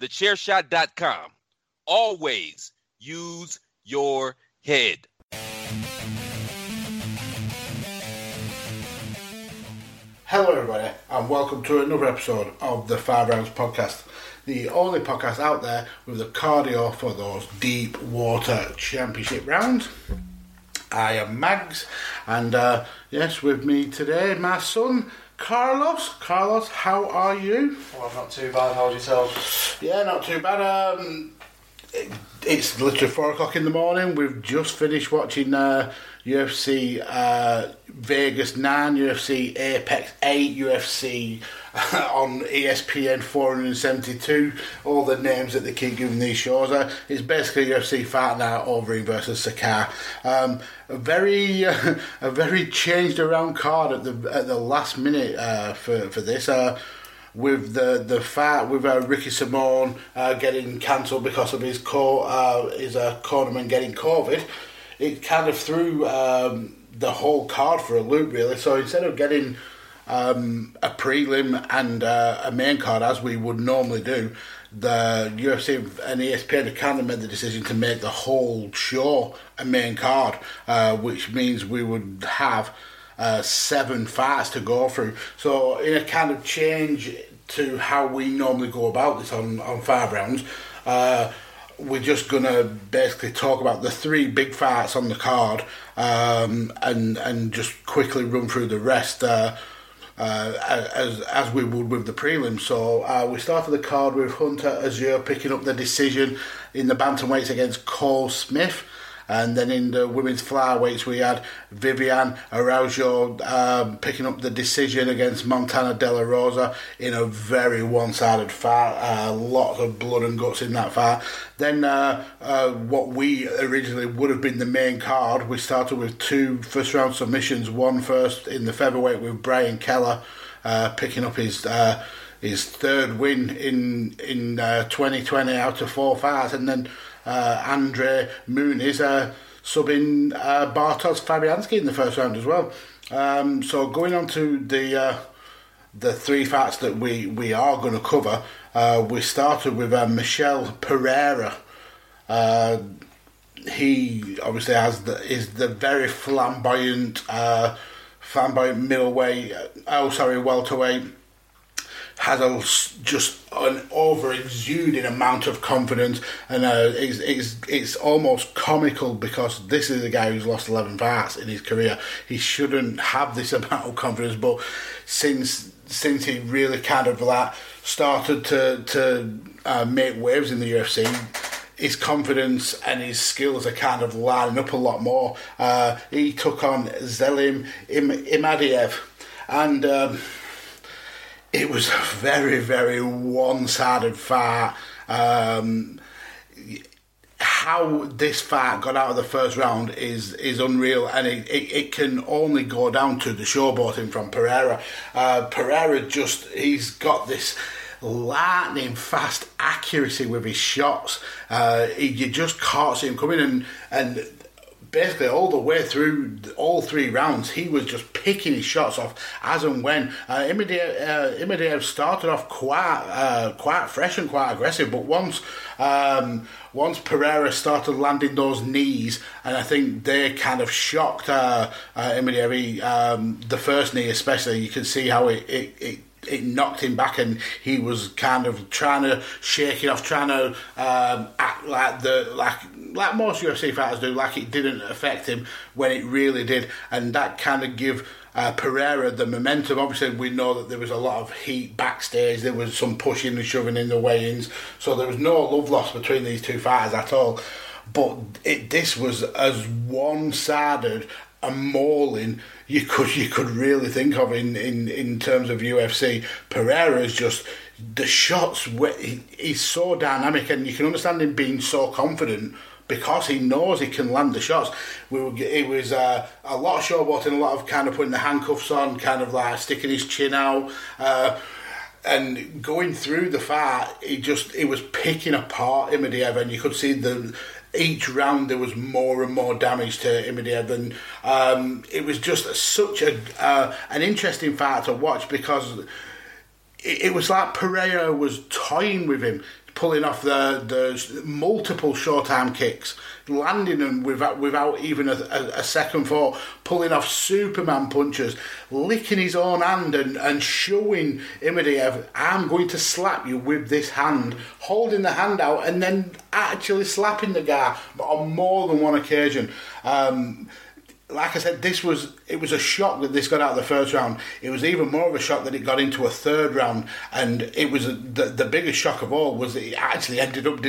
TheChairShot.com. Always use your head. Hello, everybody, and welcome to another episode of the Five Rounds Podcast, the only podcast out there with the cardio for those deep water championship rounds. I am Mags, and uh, yes, with me today, my son Carlos. Carlos, how are you? Well, not too bad. How's yourself? Yeah, not too bad. Um, it, it's literally four o'clock in the morning. We've just finished watching uh, UFC uh, Vegas 9, UFC Apex 8, UFC on ESPN 472. All the names that they keep giving these shows. Uh, it's basically UFC Fight Night Overeem versus Sakai. Um, a very, uh, a very changed around card at the at the last minute uh, for for this. Uh, with the the fight with uh, Ricky Simon uh, getting cancelled because of his co his uh, cornerman getting COVID, it kind of threw um, the whole card for a loop really. So instead of getting um, a prelim and uh, a main card as we would normally do, the UFC and ESPN have kind of made the decision to make the whole show a main card, uh, which means we would have uh, seven fights to go through. So, in a kind of change to how we normally go about this on, on five rounds, uh, we're just to basically talk about the three big fights on the card um, and, and just quickly run through the rest. Uh, uh, as as we would with the prelims. So uh, we started the card with Hunter Azure picking up the decision in the bantamweights against Cole Smith. And then in the women's flyweights, we had Vivian Araujo um, picking up the decision against Montana De La Rosa in a very one-sided fight. A uh, lot of blood and guts in that fight. Then uh, uh, what we originally would have been the main card, we started with two first-round submissions. One first in the featherweight with Brian Kelleher uh, picking up his uh, his third win in in uh, 2020 out of four fights, and then uh, Andre Muniz uh, subbing uh, Bartosz Fabinski in the first round as well. Um, so going on to the uh, the three fights that we, we are going to cover, uh, we started with uh, Michel Pereira. He obviously has the, is the very flamboyant, flamboyant middleweight. Oh, sorry, welterweight has a just an over exuding amount of confidence, and uh, it's, it's it's almost comical because this is a guy who's lost eleven fights in his career. He shouldn't have this amount of confidence, but since since he really kind of like started to to uh, make waves in the UFC. His confidence and his skills are kind of lining up a lot more. Uh, he took on Zelim Im- Imadaev, and um, it was a very, very one-sided fight. Um, how this fight got out of the first round is is unreal, and it, it, it can only go down to the showboating from Pereira. Uh, Pereira just he's got this lightning fast accuracy with his shots. Uh, he, you just can't see him coming, and and basically all the way through all three rounds, he was just picking his shots off as and when. Uh, Imadaev, uh, started off quite uh, quite fresh and quite aggressive, but once um, once Pereira started landing those knees, and I think they kind of shocked uh, uh, Imadaev. He, Um, the first knee, especially, you can see how it. it, it it knocked him back, and he was kind of trying to shake it off, trying to um, act like the like like most UFC fighters do, like it didn't affect him when it really did, and that kind of give uh, Pereira the momentum. Obviously, we know that there was a lot of heat backstage. There was some pushing and shoving in the weigh-ins, so there was no love lost between these two fighters at all. But it, this was as one-sided a mauling you could you could really think of in, in, in terms of UFC. Pereira is just the shots, he's so dynamic, and you can understand him being so confident because he knows he can land the shots. We were, it was uh, a lot of showboating, a lot of kind of putting the handcuffs on, kind of like sticking his chin out. Uh, and going through the fight, he just he was picking apart Imadaev, and you could see the each round there was more and more damage to Imadaev, and um, it was just such a uh, an interesting fight to watch because it, it was like Pereira was toying with him, pulling off the the multiple short arm kicks, landing them without without even a, a, a second thought, pulling off Superman punches, licking his own hand and, and showing Imadaev, I'm going to slap you with this hand, holding the hand out and then actually slapping the guy on more than one occasion. Um, like I said, this was it was a shock that this got out of the first round. It was even more of a shock that it got into a third round, and it was a, the the biggest shock of all was that it actually ended up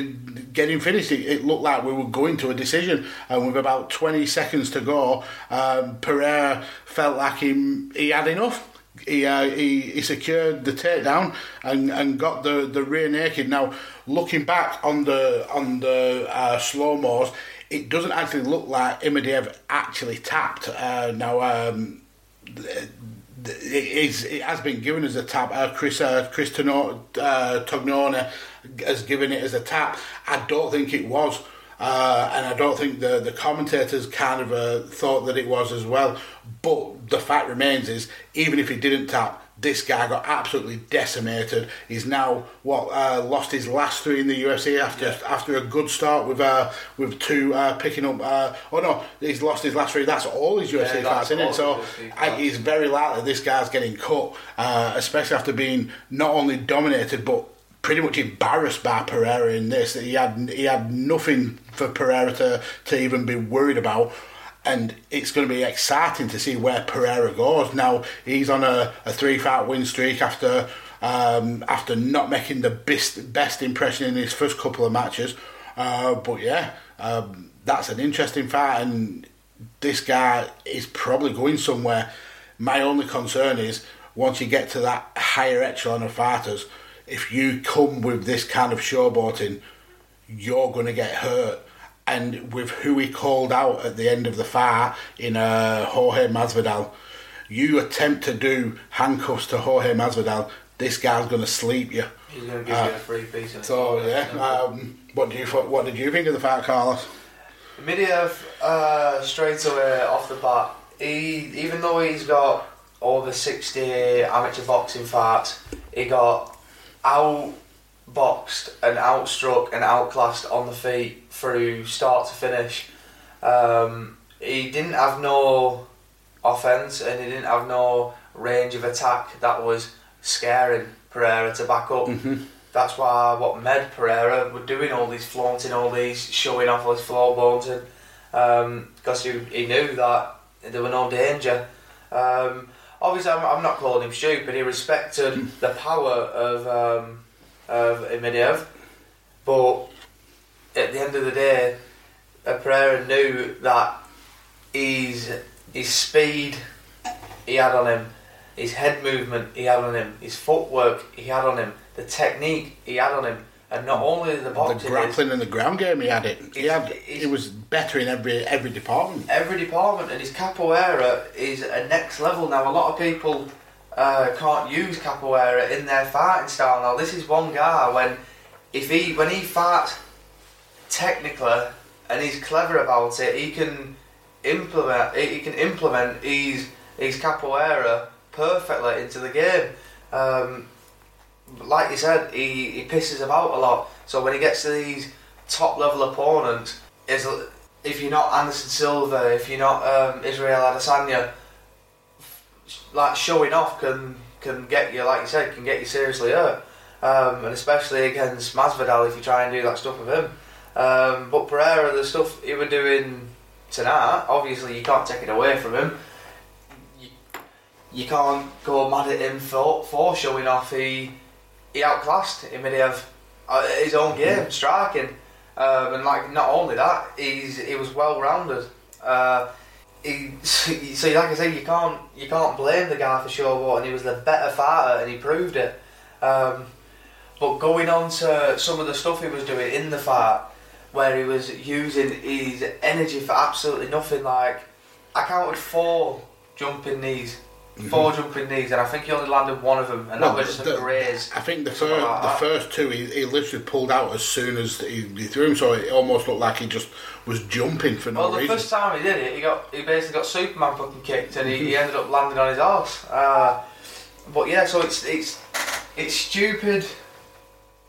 getting finished. It, it looked like we were going to a decision, and with about twenty seconds to go, um, Pereira felt like he he had enough. He, uh, he he secured the takedown and, and got the, the rear naked. Now looking back on the on the uh, slow mos, it doesn't actually look like Imadaev actually tapped. Uh, now um, it, is, it has been given as a tap. Uh, Chris uh, Chris uh, Tognoni has given it as a tap. I don't think it was. Uh, and I don't think the, the commentators kind of uh, thought that it was as well. But the fact remains is, even if he didn't tap, this guy got absolutely decimated. He's now what uh, lost his last three in the UFC after after a good start with uh, with two uh, picking up. Uh, oh no, he's lost his last three. That's all his UFC Yeah, fights, isn't it? So I, it's very likely this guy's getting cut, uh, especially after being not only dominated but pretty much embarrassed by Pereira in this. That he had he had nothing for Pereira to, to even be worried about. And it's going to be exciting to see where Pereira goes. Now he's on a, a three fight win streak after um, after not making the best best impression in his first couple of matches. Uh, but yeah, um, that's an interesting fight, and this guy is probably going somewhere. My only concern is once you get to that higher echelon of fighters, if you come with this kind of showboating, you're going to get hurt. And with who he called out at the end of the fight in uh, Jorge Masvidal, you attempt to do handcuffs to Jorge Masvidal, this guy's going to sleep you. He's going to give Uh, you a free piece. of So yeah, um, what do you what did you think of the fight, Carlos? Midiev, uh, straight away off the bat, he even though he's got over 60 amateur boxing fights, he got outboxed and outstruck and outclassed on the feet through start to finish. Um, he didn't have no offense and he didn't have no range of attack that was scaring Pereira to back up. That's why what Med Pereira were doing all these flaunting, all these showing off all his floor bones, and because he, he knew that there were no danger. Um, obviously, I'm, I'm not calling him stupid. He respected the power of um, of but at the end of the day, uh, Pereira knew that his his speed he had on him, his head movement he had on him, his footwork he had on him, the technique he had on him, and not only the The boxing, is- grappling and the ground game, he had it. He had. It was better in every every department. every department, and his capoeira is a next level now. A lot of people uh, can't use capoeira in their fighting style. Now, this is one guy when if he when he fights technically and he's clever about it, he can implement he can implement his his capoeira perfectly into the game. Um, like you said, he, he pisses about a lot. So when he gets to these top level opponents, is if you're not Anderson Silva, if you're not um, Israel Adesanya, like showing off can can get you, like you said, can get you seriously hurt. Um, and especially against Masvidal if you try and do that stuff with him. Um, but Pereira, the stuff he were doing tonight, obviously you can't take it away from him. You, you can't go mad at him for, for showing off. He he outclassed Imadaev uh, at his own game, striking. Um, and like not only that, he's he was well rounded. Uh, he, so like I say, you can't you can't blame the guy for showboating. He was the better fighter, and he proved it. Um, But going on to some of the stuff he was doing in the fight, where he was using his energy for absolutely nothing. Like I counted four jumping knees, 4 jumping knees, and I think he only landed one of them, and that was just a the- graze. I think the first like the first two he, he literally pulled out as soon as he, he threw him, so it almost looked like he just was jumping for no reason. Well, the reason. first time he did it, he got he basically got Superman fucking kicked, and he, he ended up landing on his arse. Uh, but yeah, so it's it's it's stupid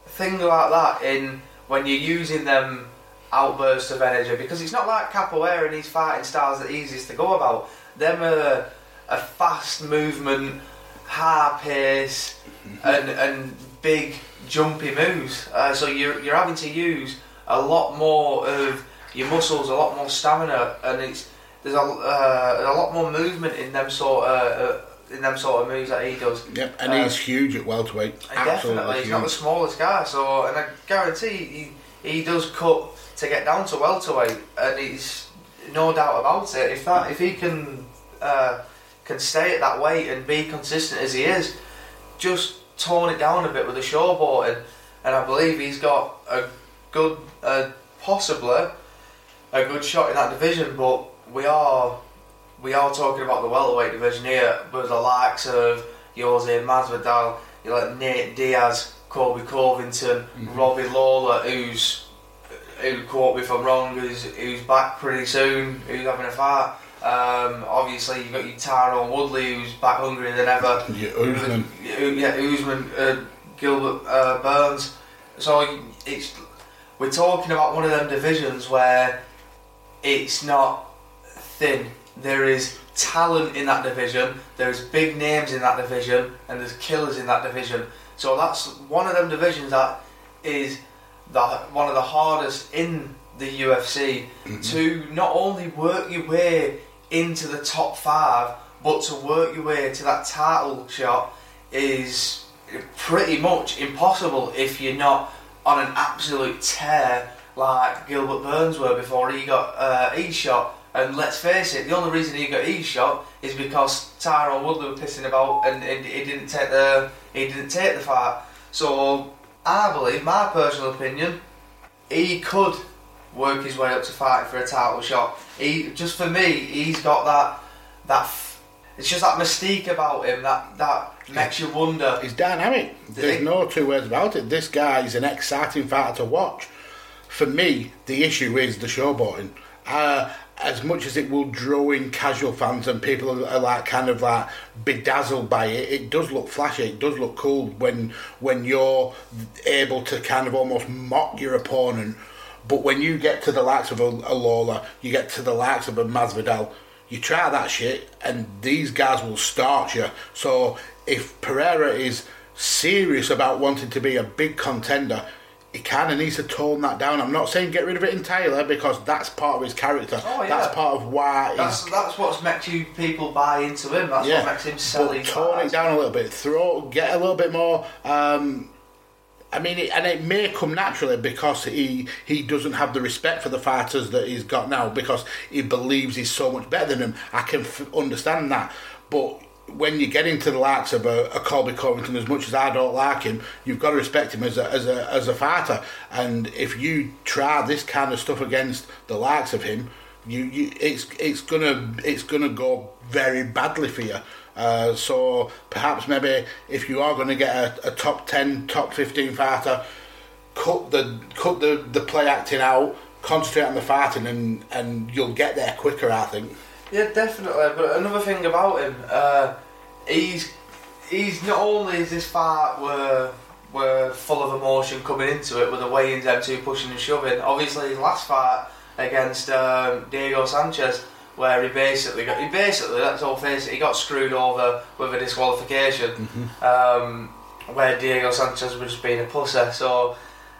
thing like that in when you're using them outbursts of energy because it's not like capoeira and these fighting styles are easiest to go about. Them are a fast movement, high pace, and and big jumpy moves. Uh, so you're you're having to use a lot more of your muscles, a lot more stamina, and it's there's a uh, a lot more movement in them sort of uh, in them sort of moves that he does. Yep, and Uh, he's huge at welterweight. Definitely, Absolutely he's not the smallest guy. So, and I guarantee he, he does cut to get down to welterweight, and he's no doubt about it. If that if he can uh, can stay at that weight and be consistent as he is, just tone it down a bit with the showboating, and I believe he's got a good, uh, possibly a good shot in that division. But we are we are talking about the welterweight division here with the likes of Jose Masvidal, you like Nate Diaz, Colby Covington, Robbie Lawler, who's who quote me if I'm wrong, who's who's back pretty soon, who's having a fight. Um, obviously, you've got your Tyron Woodley, who's back hungrier than ever. Yeah, Usman. Yeah, Usman, uh, Gilbert uh, Burns. So it's we're talking about one of them divisions where it's not thin. There is talent in that division. There's big names in that division, and there's killers in that division. So that's one of them divisions that is the one of the hardest in the UFC to not only work your way into the top five, but to work your way to that title shot is pretty much impossible if you're not on an absolute tear like Gilbert Burns were before he got uh, his shot. And let's face it, the only reason he got his shot is because Tyron Woodley was pissing about and, and he didn't take the he didn't take the fight. So I believe, my personal opinion, he could work his way up to fight for a title shot. He just for me, he's got that that. f- It's just that mystique about him that that makes you wonder. He's dynamic. There's he? no two ways about it. This guy is an exciting fighter to watch. For me, the issue is the showboating. Uh, as much as it will draw in casual fans and people are, like kind of like bedazzled by it, it does look flashy. It does look cool when when you're able to kind of almost mock your opponent. But when you get to the likes of a, a Lawler, you get to the likes of a Masvidal, you try that shit, and these guys will start you. So if Pereira is serious about wanting to be a big contender, he kind of needs to tone that down. I'm not saying get rid of it entirely because that's part of his character. Oh, yeah. That's part of why That's he's. that's what makes you people buy into him. That's yeah, what makes him sell but tone it down a little bit. Throw, get a little bit more. Um, I mean, it, and it may come naturally because he he doesn't have the respect for the fighters that he's got now because he believes he's so much better than them. I can f- understand that, but when you get into the likes of a, a Colby Covington, as much as I don't like him, you've got to respect him as a, as a as a fighter. And if you try this kind of stuff against the likes of him, you, you it's it's gonna it's gonna go very badly for you. Uh, so perhaps maybe if you are going to get a, a top ten, top fifteen fighter, cut the cut the, the play acting out, concentrate on the fighting, and and you'll get there quicker. I think. Yeah, definitely. But another thing about him, uh, he's he's not only is this fight were were full of emotion coming into it with the weigh-ins, them two pushing and shoving. Obviously, his last fight against um, Diego Sanchez, where he basically got he basically let's all face it, he got screwed over with a disqualification, um, where Diego Sanchez was just being a pusser. So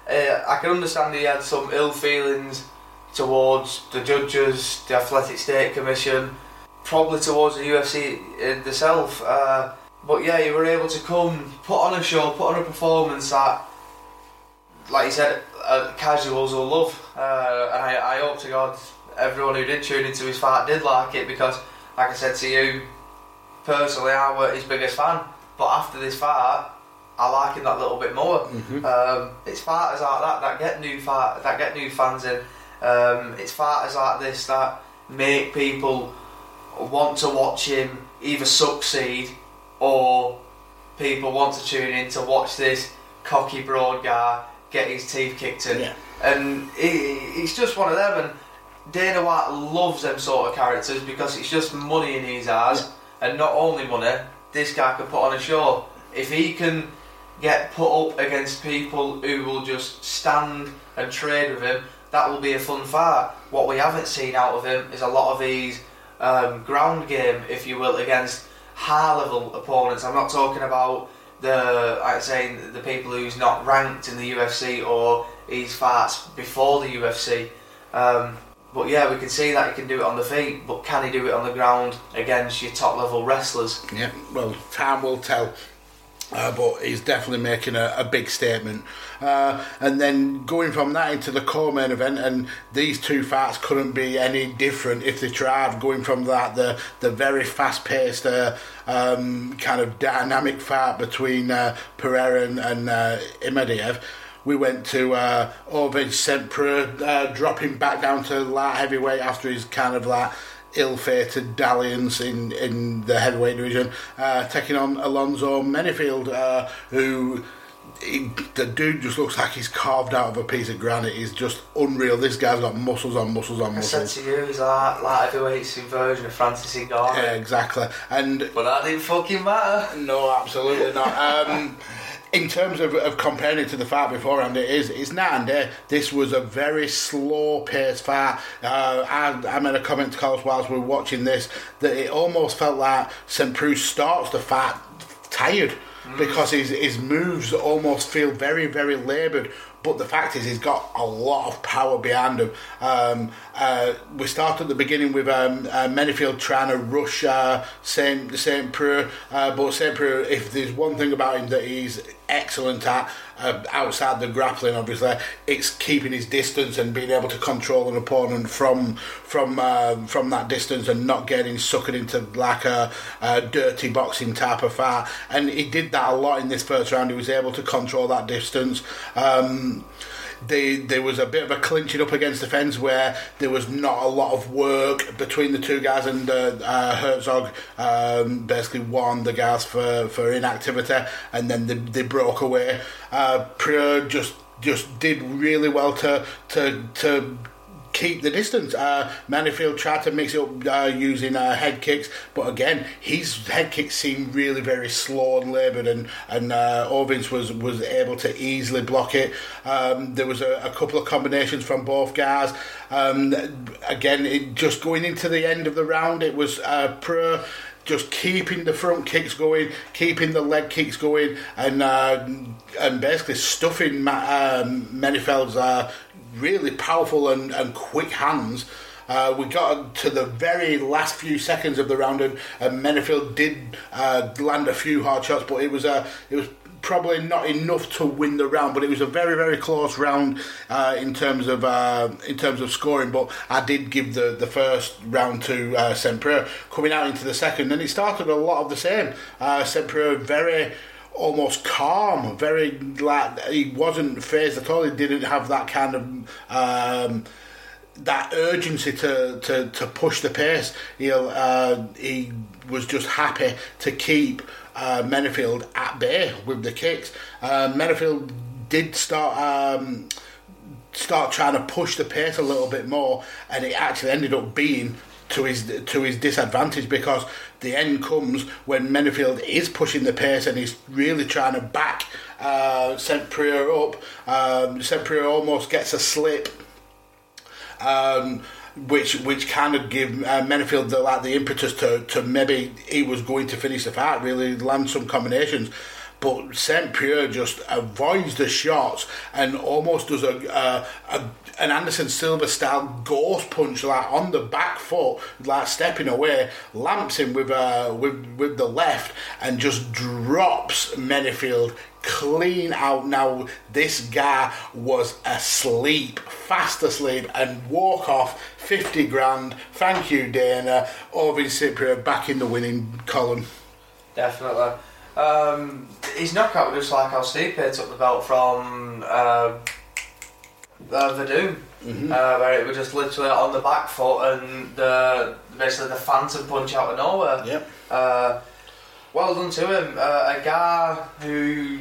uh, I can understand he had some ill feelings towards the judges, the Athletic State Commission, probably towards the UFC itself. Uh, but yeah, you were able to come, put on a show, put on a performance that, like you said, uh, casuals will love. Uh, and I, I hope to God everyone who did tune into his fight did like it because, like I said to you, personally, I weren't his biggest fan. But after this fight, I like him that little bit more. Um, it's fighters like that that get new fight, that get new fans in. Um, it's fighters like this that make people want to watch him either succeed or people want to tune in to watch this cocky broad guy get his teeth kicked in. Yeah. And it, it's just one of them. And Dana White loves them sort of characters because it's just money in his eyes, and not only money. This guy can put on a show. If he can get put up against people who will just stand and trade with him, that will be a fun fight. What we haven't seen out of him is a lot of these um, ground game, if you will, against high level opponents. I'm not talking about the I'd say the people who's not ranked in the UFC or he's fights before the UFC. Um, but yeah, we can see that he can do it on the feet, but can he do it on the ground against your top level wrestlers? Yeah, well, time will tell. Uh, but he's definitely making a, a big statement. Uh, and then going from that into the core main event, and these two fights couldn't be any different if they tried. Going from that, the the very fast paced, uh, um, kind of dynamic fight between uh, Pereira and, and uh, Imadaev. We went to uh, Ovince Saint Preux, uh, dropping back down to light heavyweight after his kind of like ill-fated dalliance in, in the heavyweight division, uh, taking on Alonzo Menifield, uh, who he, the dude just looks like he's carved out of a piece of granite. He's just unreal. This guy's got muscles on muscles on muscles. I said to you, he's like light heavyweight's version of Francis Ngannou. Yeah, exactly. And But that didn't fucking matter. No, absolutely not. Um, in terms of, of comparing it to the fight beforehand, it is it's night and day. This was a very slow paced fight. Uh, I, I made a comment to Carlos whilst we were watching this that it almost felt like Saint Preux starts the fight tired because his, his moves almost feel very, very laboured. But the fact is, he's got a lot of power behind him. Um, uh, we start at the beginning with um, uh, Menifield trying to rush uh, Saint Saint Preux, uh, but Saint Preux, if there's one thing about him that he's excellent at uh, outside the grappling, obviously, it's keeping his distance and being able to control an opponent from from um from that distance and not getting suckered into like a, a dirty boxing type of fight. And he did that a lot in this first round. He was able to control that distance. Um, they, there was a bit of a clinching up against the fence where there was not a lot of work between the two guys, and uh, uh, Herzog um, basically won the guys for, for inactivity, and then they, they broke away. Uh, Preux just just did really well to to to keep the distance. Uh, Manifield tried to mix it up uh, using uh, head kicks, but again, his head kicks seemed really very slow and laboured, and and uh, was was able to easily block it. Um, there was a, a couple of combinations from both guys. Um, again, it, just going into the end of the round, it was uh, Pro just keeping the front kicks going, keeping the leg kicks going, and uh, and basically stuffing Ma- um, Manifeld's uh, really powerful and, and quick hands. Uh, we got to the very last few seconds of the round, and, and did uh, land a few hard shots, but it was a it was probably not enough to win the round, but it was a very, very close round uh, in terms of uh, in terms of scoring. But I did give the, the first round to uh, Sempre coming out into the second, and it started a lot of the same. Uh, Sempre very almost calm, very like he wasn't phased at all. He didn't have that kind of. Um, that urgency to, to, to push the pace. He'll, uh, he was just happy to keep uh, at bay with the kicks. Uh, did start um, start trying to push the pace a little bit more, and it actually ended up being to his to his disadvantage because the end comes when Menifield is pushing the pace and he's really trying to back uh, Saint Preux up. Um, Saint Preux almost gets a slip um, which which kind of give uh, Menifield the, like the impetus to, to maybe he was going to finish the fight, really land some combinations. But Saint Pierre just avoids the shots and almost does a, a, a an Anderson Silva style ghost punch like on the back foot, like stepping away, lamps him with uh, with with the left and just drops Menifield clean out. Now this guy was asleep, fast asleep, and walk off fifty grand. Thank you, Dana. Ovince Saint Preux back in the winning column. Definitely. Um, his knockout was just like how Stipe took the belt from uh, uh, Werdum, uh, where it was just literally on the back foot and the, basically the phantom punch out of nowhere. Yep. Uh, well done to him. Uh, a guy who,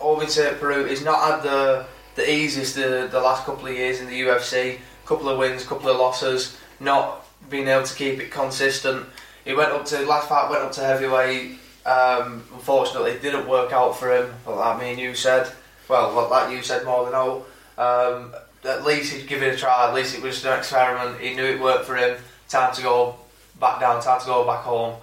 obviously at Peru, he's not had the the easiest the, the last couple of years in the UFC. Couple of wins, couple of losses, not being able to keep it consistent. He went up to last fight, went up to heavyweight. Um, unfortunately, it didn't work out for him. But like me and you said, well, like- like you said more than all. Um, at least he'd give it a try. At least it was an experiment. He knew it worked for him. Time to go back down. Time to go back home.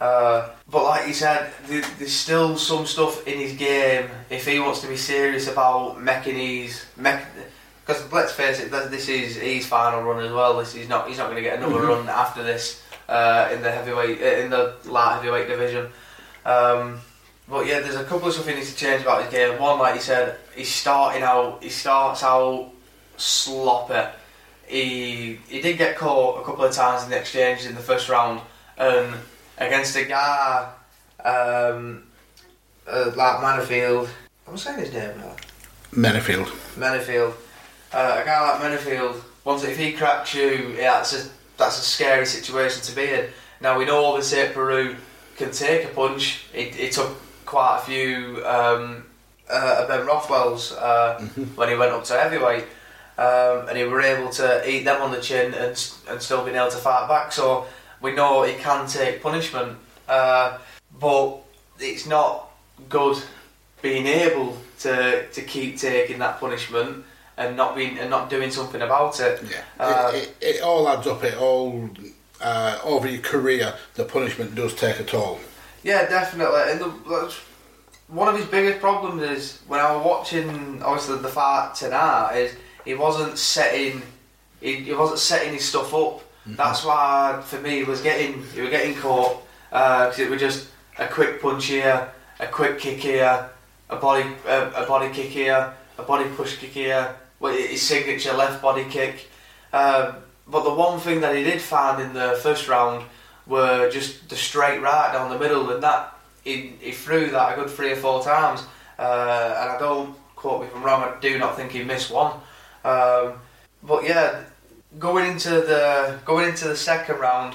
Uh, but like you said, th- there's still some stuff in his game. If he wants to be serious about making his, because let's face it, th- this is his final run as well. This is not. He's not going to get another run after this uh, in the heavyweight, uh, in the light heavyweight division. Um, but yeah, there's a couple of stuff he needs to change about his game. One, like you said, he's starting out. He starts out sloppy. He he did get caught a couple of times in the exchanges in the first round, and against a guy um, uh, like Manifield. I'm saying his name now. Menefield. Manifield. Uh, a guy like Manifield, once if he cracks you, yeah, that's a that's a scary situation to be in. Now we know obviously Peru can take a punch. It, it took quite a few um, uh, Ben Rothwell's uh, when he went up to heavyweight, um, and he were able to eat them on the chin and and still being able to fight back. So we know he can take punishment, uh, but it's not good being able to to keep taking that punishment and not being and not doing something about it. Yeah. Uh, it, it, it all adds up. It all uh, over your career, the punishment does take a toll. Yeah, definitely. And the, one of his biggest problems is when I was watching, obviously the fight tonight, is he wasn't setting, he, he wasn't setting his stuff up. That's why for me he was getting, he was getting caught because it was just a quick punch here, a quick kick here, a body, a, a body kick here, a body push kick here, well, his signature left body kick. Um, but the one thing that he did find in the first round were just the straight right down the middle, and that he, he threw that a good three or four times. Uh, and I don't quote me if I'm wrong. I do not think he missed one. Um, but yeah, going into the going into the second round,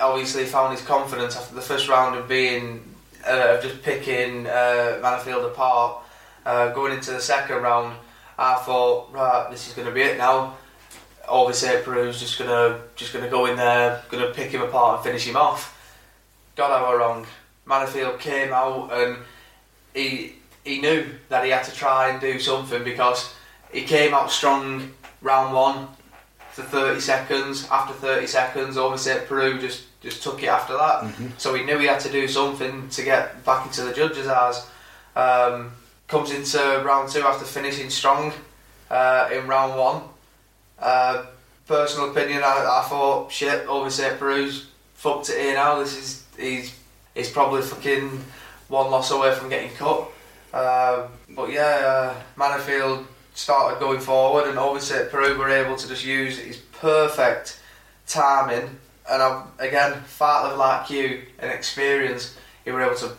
obviously found his confidence after the first round of being uh, of just picking uh, Manifield apart. Uh, going into the second round, I thought, right, this is going to be it now. Obviously, Peru's just gonna just gonna go in there, gonna pick him apart and finish him off. God, I wrong. Manifield came out and he he knew that he had to try and do something because he came out strong round one for 30 seconds. After 30 seconds, obviously Peru just, just took it after that. So he knew he had to do something to get back into the judges' eyes. Um, comes into round two after finishing strong uh, in round one. Uh, personal opinion, I, I thought, shit, obviously Peru's fucked it here now. This is he's he's probably fucking one loss away from getting cut. Um, but yeah, uh, started going forward, and obviously Peru were able to just use his perfect timing. And I'm, again, farther like you and experience, he were able to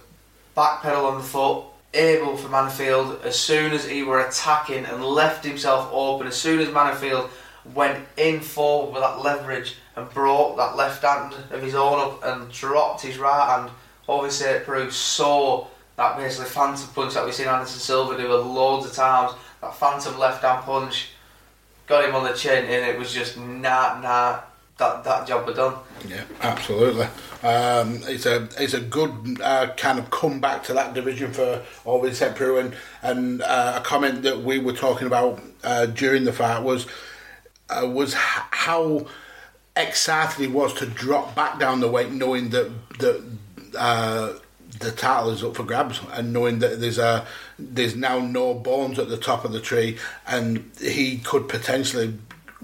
backpedal on the foot, able for Manifield as soon as he were attacking and left himself open. As soon as Manifield went in forward with that leverage and brought that left hand of his own up and dropped his right hand, obviously Peru saw that basically phantom punch that we've seen Anderson Silva do loads of times. That phantom left hand punch got him on the chin, and it was just nah nah. That that job was done. Yeah, absolutely. Um, it's a it's a good uh, kind of comeback to that division for Ovince Saint Preux and and uh, a comment that we were talking about uh, during the fight was uh, was how excited he was to drop back down the weight, knowing that that uh, the title is up for grabs, and knowing that there's a there's now no bones at the top of the tree, and he could potentially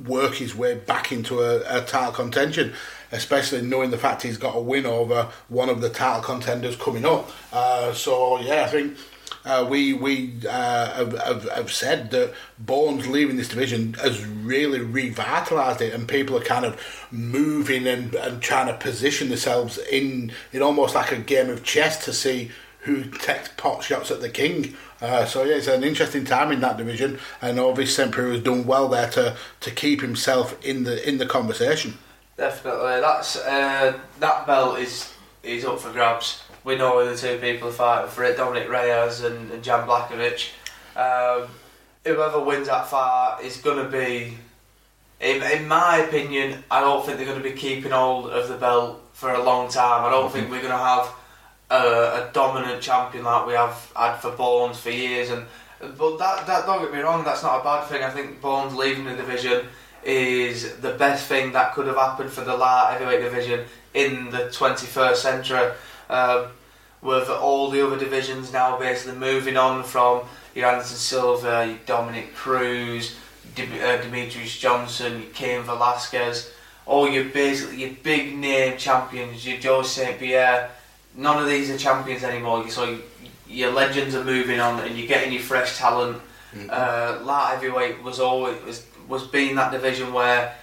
work his way back into a, a title contention. Especially knowing the fact he's got a win over one of the title contenders coming up. Uh, so yeah, I think uh, we we uh, have, have, have said that Bones leaving this division has really revitalised it, and people are kind of moving and, and trying to position themselves in in almost like a game of chess to see who takes pot shots at the king. Uh, so yeah, it's an interesting time in that division, and obviously Semper has done well there to, to keep himself in the in the conversation. Definitely, that's uh, that belt is is up for grabs. We know who the two people are fighting for it: Dominick Reyes and, and Jan Blachowicz. Um, whoever wins that fight is going to be, in, in my opinion, I don't think they're going to be keeping hold of the belt for a long time. I don't think we're going to have a, a dominant champion like we have had for Bones for years. And but that that don't get me wrong, that's not a bad thing. I think Bones leaving the division is the best thing that could have happened for the light heavyweight division in the 21st century. Um, with all the other divisions now basically moving on from your Anderson Silva, your Dominick Cruz, Dim- uh, Demetrious Johnson, your Cain Velasquez, all your basically your big name champions, your Joe St Pierre. None of these are champions anymore. So you, your legends are moving on, and you're getting your fresh talent. Uh, light heavyweight was always was, was being that division where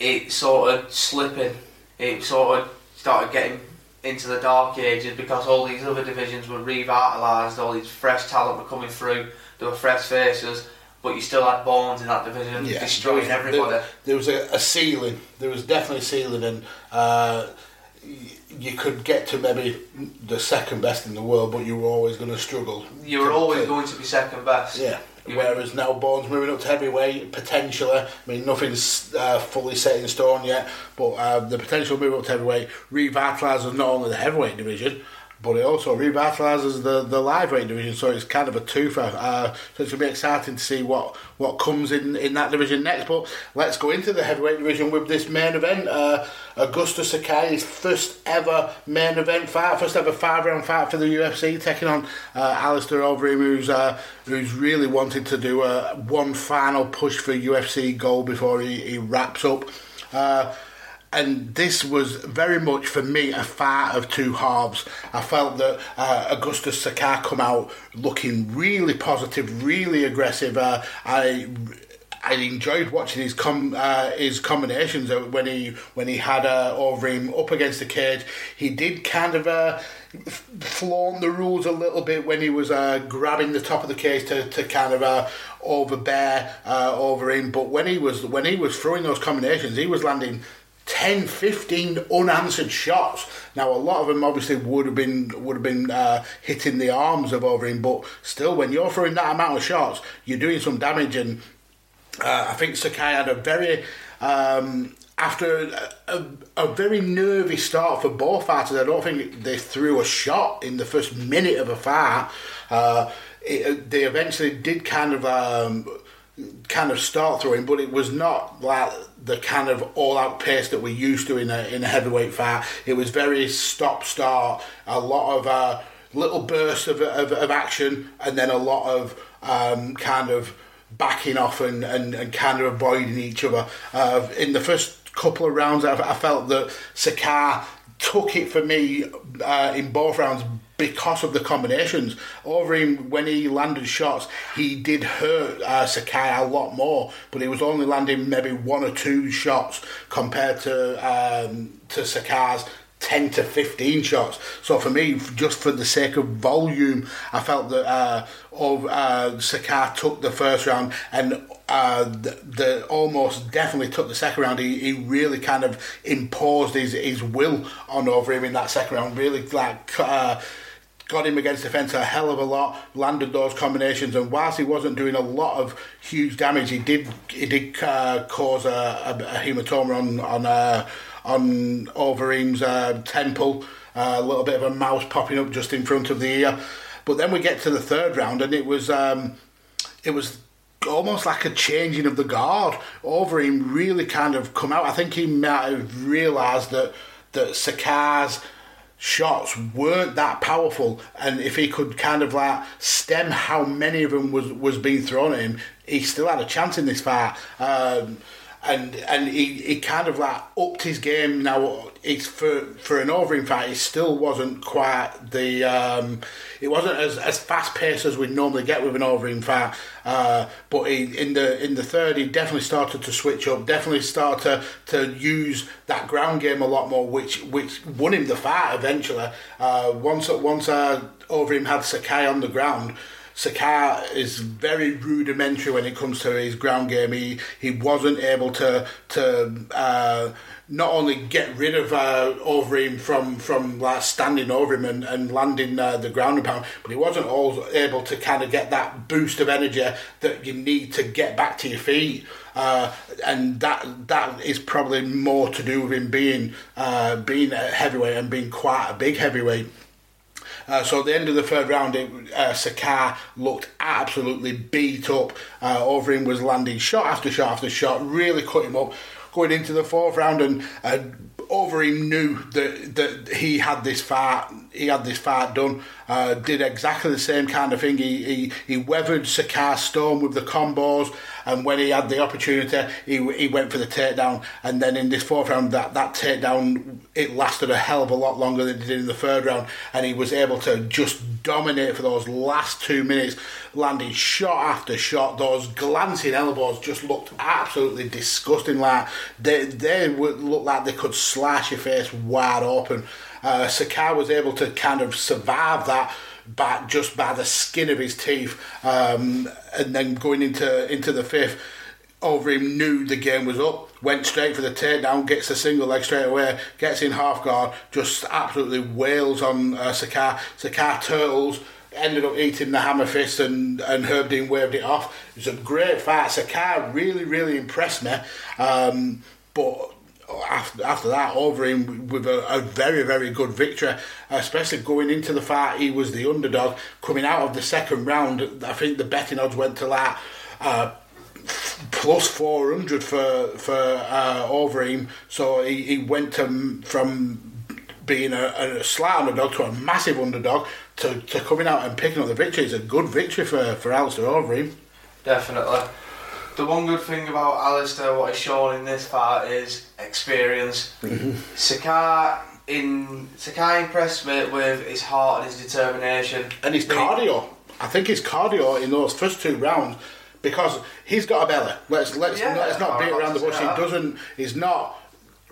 it sort of slipping. It sort of started getting into the dark ages because all these other divisions were revitalised, all these fresh talent were coming through, there were fresh faces, but you still had Bones in that division destroying there, everybody. There, there was a, a ceiling. There was definitely a ceiling, and uh, you could get to maybe the second best in the world, but you were always going to struggle. you were to- always to- going to be second best. Yeah. Whereas now Bones moving up to heavyweight potentially. I mean, nothing's uh, fully set in stone yet, but uh, the potential move up to heavyweight revitalises not only the heavyweight division, but it also revitalises the the live weight division. So it's kind of a twofer. Uh, so it's going to be exciting to see what what comes in in that division next. But let's go into the heavyweight division with this main event. Uh, Augusto Sakai's first ever main event fight, first ever five round fight for the UFC, taking on uh, Alistair Overeem, who's uh, who's really wanted to do a one final push for UFC gold before he, he wraps up. Uh, and this was very much for me a fight of two halves. I felt that uh, Augustus Sakai come out looking really positive, really aggressive. Uh, I I enjoyed watching his com- uh, his combinations uh, when he when he had uh, him up against the cage. He did kind of uh, flaunt the rules a little bit when he was uh, grabbing the top of the cage to, to kind of uh, overbear uh, him. But when he was when he was throwing those combinations, he was landing 10, 15 unanswered shots. Now, a lot of them obviously would have been would have been uh, hitting the arms of Overeem, but still, when you're throwing that amount of shots, you're doing some damage. And uh, I think Sakai had a very um, after a, a, a very nervy start for both fighters. I don't think they threw a shot in the first minute of a fight. Uh, it, they eventually did kind of. Um, kind of start throwing, but it was not like the kind of all-out pace that we're used to in a in a heavyweight fight. It was very stop-start, a lot of uh, little bursts of, of, of action, and then a lot of um, kind of backing off and, and, and kind of avoiding each other. Uh, in the first couple of rounds, I, I felt that Sakai took it for me uh, in both rounds because of the combinations. Overeem, when he landed shots, he did hurt uh, Sakai a lot more, but he was only landing maybe one or two shots compared to um, to Sakai's 10 to 15 shots. So for me, just for the sake of volume, I felt that uh, of, uh, Sakai took the first round and uh, the, the almost definitely took the second round. He, he really kind of imposed his, his will on Overeem in that second round. Really like. Uh, got him against the fence a hell of a lot, landed those combinations, and whilst he wasn't doing a lot of huge damage, he did he did uh, cause a, a, a hematoma on on uh, on Overeem's uh, temple, uh, a little bit of a mouse popping up just in front of the ear. But then we get to the third round, and it was um, it was almost like a changing of the guard. Overeem really kind of come out. I think he might have realised that that Sakai's shots weren't that powerful, and if he could kind of like stem how many of them was was being thrown at him, he still had a chance in this fight. Um, and and he, he kind of like upped his game. Now it's for for an Overeem fight. It still wasn't quite the. Um, it wasn't as, as fast paced as we'd normally get with an Overeem fight. Uh, but he, in the in the third, he definitely started to switch up. Definitely started to, to use that ground game a lot more, which which won him the fight eventually. Uh, once once uh, Overeem had Sakai on the ground. Sakai is very rudimentary when it comes to his ground game. He he wasn't able to to uh, not only get rid of uh, him from from like standing over him and, and landing uh, the ground pound, but he wasn't also able to kind of get that boost of energy that you need to get back to your feet. Uh, and that that is probably more to do with him being uh, being a heavyweight and being quite a big heavyweight. Uh, so at the end of the third round, it, uh, Sakai looked absolutely beat up. Uh, Overeem was landing shot after shot after shot, really cut him up. Going into the fourth round, and uh, Overeem knew that that he had this fight. He had this fight done. Uh, did exactly the same kind of thing. He he, he weathered Sakai's storm with the combos, and when he had the opportunity, he he went for the takedown. And then in this fourth round, that that takedown it lasted a hell of a lot longer than it did in the third round, and he was able to just dominate for those last two minutes, landing shot after shot. Those glancing elbows just looked absolutely disgusting. Like they they would look like they could slash your face wide open. Uh, Sakai was able to kind of survive that by just by the skin of his teeth, um, and then going into into the fifth. Overeem knew the game was up, went straight for the takedown, gets the single leg straight away, gets in half guard, just absolutely wails on uh, Sakai. Sakai turtles, ended up eating the hammer fist and, and Herb Dean waved it off. It was a great fight. Sakai really, really impressed me. Um, but after, after that, Overeem with a, a, very, very good victory, especially going into the fight, he was the underdog. Coming out of the second round, I think the betting odds went to that. uh, plus 400 for, for uh, Overeem. So he, he went to, from being a, a slight underdog to a massive underdog to, to coming out and picking up the victory. It's a good victory for, for Alistair Overeem. Definitely the one good thing about Alistair, what he's shown in this fight is experience. Sakai in Sakai impressed me with his heart and his determination and his cardio. I think his cardio in those first two rounds because he's got a belly. Let's let's Yeah, not, let's not beat around the bush. say He doesn't. He's not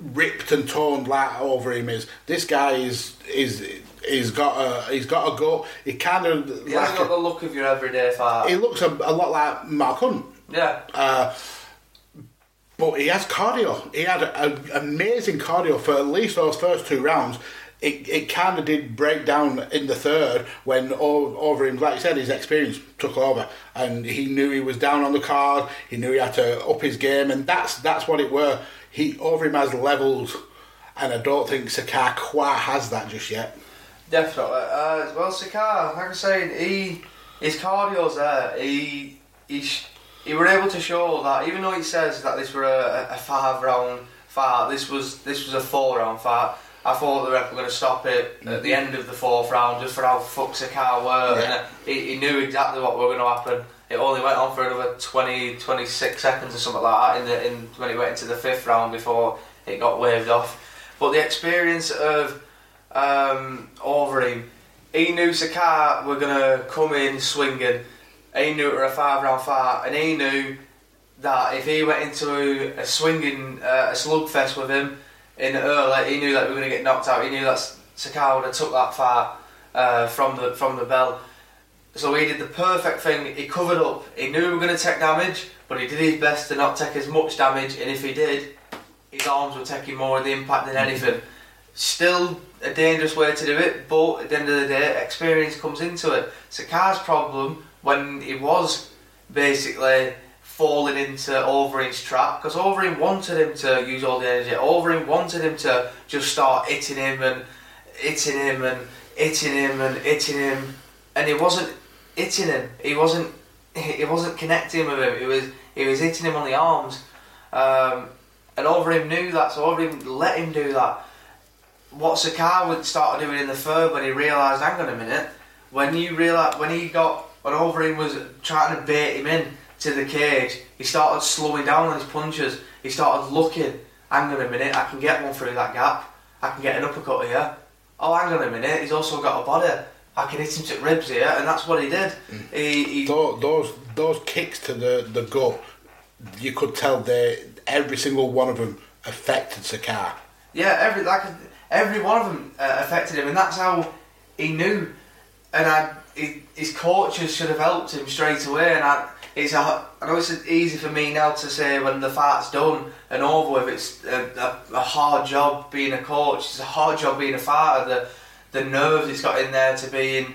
ripped and toned like Overeem is. This guy is is. He's got a he's got a gut. He kind of He like hasn't got the look of your everyday fighter. he looks a, a lot like Mark Hunt. Yeah, Uh, but he has cardio. He had an amazing cardio for at least those first two rounds. It, it kind of did break down in the third when Overeem, like you said, his experience took over, and he knew he was down on the card. He knew he had to up his game, and that's that's what it were. He Overeem has levels, and I don't think Sakai quite has that just yet. definitely. Uh, well, Sakai, like I was saying, he his cardio's there. He he he were able to show that even though he says that this were a, a five round fight, this was this was a four round fight. I thought the ref were going to stop it at the end of the fourth round just for how fucked Sakai were. Yeah. And he, he knew exactly what were going to happen. It only went on for another 20, 26 seconds or something like that in the in when it went into the fifth round before it got waved off. But the experience of um, Overeem, he knew Sakai were going to come in swinging. He knew it were a five round fight, and he knew that if he went into a swinging, uh, a slugfest with him in early, he knew that we were going to get knocked out. He knew that Sakai would have took that fight uh, from the from the bell. So he did the perfect thing. He covered up. He knew we were going to take damage, but he did his best to not take as much damage. And if he did, his arms were taking more of the impact than anything. Still a dangerous way to do it, but at the end of the day, experience comes into it. Sakai's problem when he was basically falling into Overeem's trap, because Overeem wanted him to use all the energy. Overeem wanted him to just start hitting him and hitting him and hitting him and hitting him, and he wasn't hitting him. He wasn't. He wasn't connecting with him. He was. He was hitting him on the arms, um, and Overeem knew that. So Overeem let him do that. What Sakai would start doing in the third when he realised, hang on a minute, when you realise when he got when Overeem was trying to bait him in, to the cage, he started slowing down on his punches. He started looking. Hang on a minute, I can get one through that gap. I can get an uppercut here. Oh, hang on a minute, he's also got a body. I can hit him to ribs here, and that's what he did. He, he Those, those those kicks to the the gut, you could tell they every single one of them affected Sakar. Yeah, every like every one of them uh, affected him, and that's how he knew. And I, his coaches should have helped him straight away. And I, it's a, I know it's easy for me now to say when the fight's done and over with. It's a, a, a hard job being a coach. It's a hard job being a fighter. The the nerves it's got in there to be in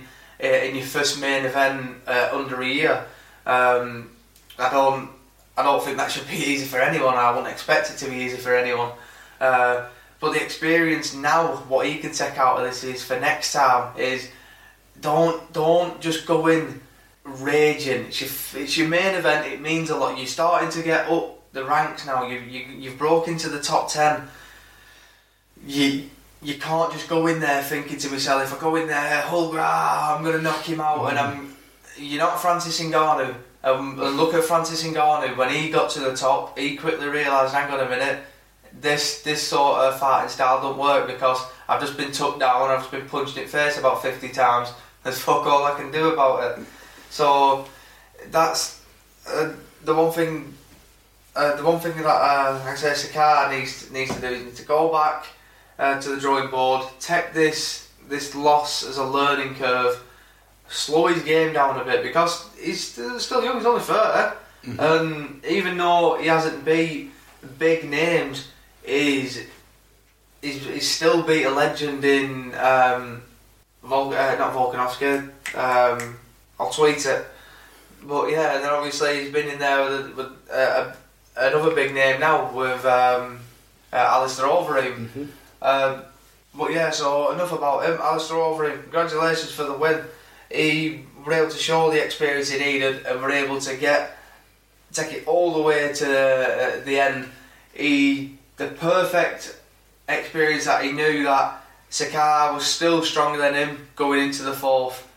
uh, in your first main event uh, under a year. Um, I don't I don't think that should be easy for anyone. I wouldn't expect it to be easy for anyone. Uh, but the experience now, what he can take out of this is for next time is don't don't just go in raging. It's your, it's your main event. It means a lot. You're starting to get up the ranks now. You you you've broke into the top ten. You you can't just go in there thinking to myself, if I go in there, Hulk, ah, I'm gonna knock him out, and I'm. You're not Francis Ngannou. Um, and look at Francis Ngannou when he got to the top, he quickly realised, hang on a minute, this this sort of fighting style don't work because I've just been took down, I've just been punched in the face about 50 times. There's fuck all I can do about it. So that's uh, the one thing. Uh, the one thing that uh, I say Sakar needs needs to do is to go back uh, to the drawing board, take this this loss as a learning curve, slow his game down a bit because he's still, young. He's only 30 and even though he hasn't beat big names, he's he's, he's still beat a legend in um, Vol- uh, not Volkanovski. Um, I'll tweet it. But yeah, and then obviously he's been in there with, with uh, another big name now with um, uh, Alistair Overeem. Um, but yeah, so enough about him. Alistair Overeem, congratulations for the win. He were able to show the experience he needed and were able to get take it all the way to uh, the end. He the perfect experience that he knew that Sakar was still stronger than him going into the fourth.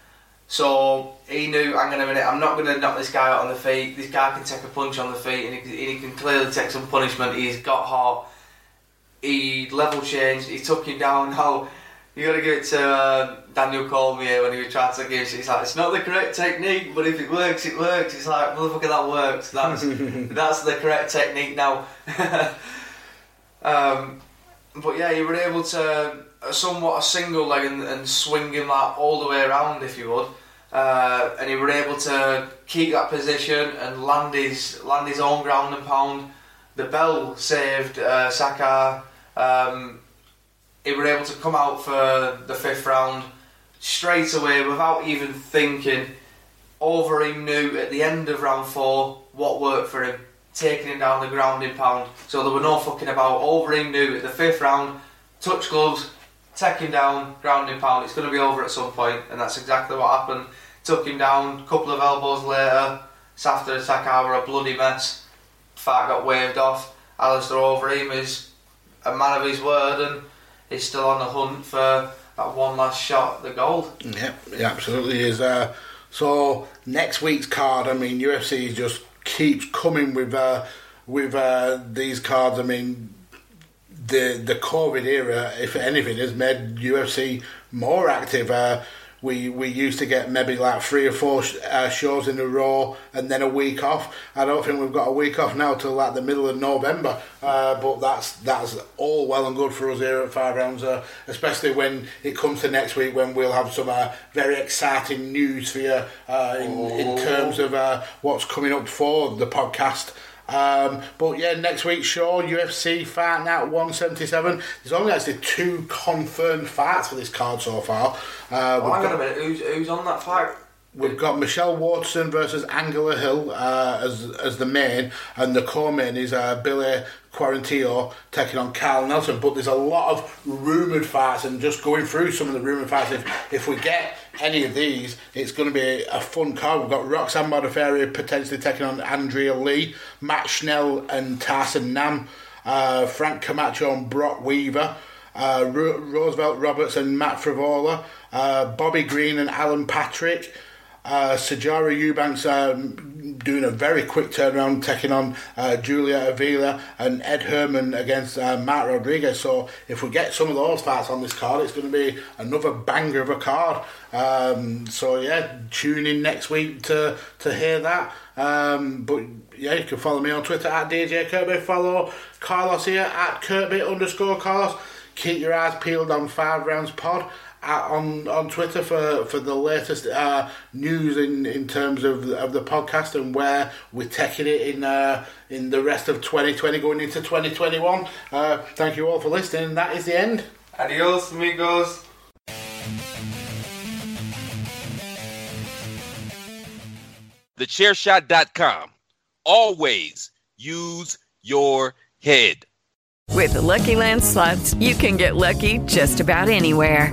So he knew, hang on a minute, I'm not going to knock this guy out on the feet. This guy can take a punch on the feet and he, he can clearly take some punishment. He's got heart. He level changed. He took him down. Now, you got to give it to uh, Daniel Cormier when he was trying to give. He's like, it's not the correct technique, but if it works, it works. It's like, motherfucker, that works. That's that's the correct technique now. um, but yeah, you were able to somewhat a single leg and, and him that all the way around, if you would. Uh, and he were able to keep that position and land his land his own ground and pound. The bell saved uh, Sakar. Um, he were able to come out for the fifth round straight away without even thinking. Overeem knew at the end of round four what worked for him, taking him down the ground in pound. So there were no fucking about. Overeem knew at the fifth round, touch gloves, take him down, ground in pound. It's going to be over at some point, and that's exactly what happened. Took him down, a couple of elbows later, after Sakar were a bloody mess. Fight got waved off. Alistair Overeem is a man of his word, and he's still on the hunt for that one last shot at the gold. Yeah, it absolutely is. Uh, so next week's card, I mean, UFC just keeps coming with uh, with uh, these cards. I mean, the the COVID era, if anything, has made UFC more active. Uh, we we used to get maybe like three or four sh- uh, shows in a row and then a week off. I don't think we've got a week off now till like the middle of November. Uh, but that's that's all well and good for us here at Five Rounds, uh, especially when it comes to next week when we'll have some uh, very exciting news for you uh, in, in terms of uh, what's coming up for the podcast. Um, but yeah, next week, show, UFC Fight Night 177. There's only actually two confirmed fights for this card so far. Uh, Oh, hang got- on a minute, who's, who's on that fight? We've got Michelle Waterson versus Angela Hill uh, as as the main, and the co-main is uh, Billy Quarantillo taking on Carl Nelson. But there's a lot of rumoured fights, and just going through some of the rumoured fights. If, if we get any of these, it's going to be a fun card. We've got Roxanne Modafferi potentially taking on Andrea Lee, Matt Schnell and Tyson Nam, uh, Frank Camacho and Brock Weaver uh, Ro- Roosevelt Roberts and Matt Frevola, uh, Bobby Green and Alan Patrick, Uh, Sijara Eubanks um, doing a very quick turnaround, taking on uh, Julia Avila and Ed Herman against uh, Matt Rodriguez. So if we get some of those fights on this card, it's going to be another banger of a card. Um, so yeah, tune in next week to to hear that. Um, but yeah, you can follow me on Twitter at DJ Kirkby. Follow Carlos here at Kirkby underscore Carlos. Keep your eyes peeled on Five Rounds Pod at, on on Twitter for, for the latest uh, news in, in terms of of the podcast and where we're taking it in uh, in the rest of 2020 going into 2021. Uh, thank you all for listening. That is the end. Adios, amigos. TheChairShot.com. Always use your head. With the Lucky Land slots, you can get lucky just about anywhere.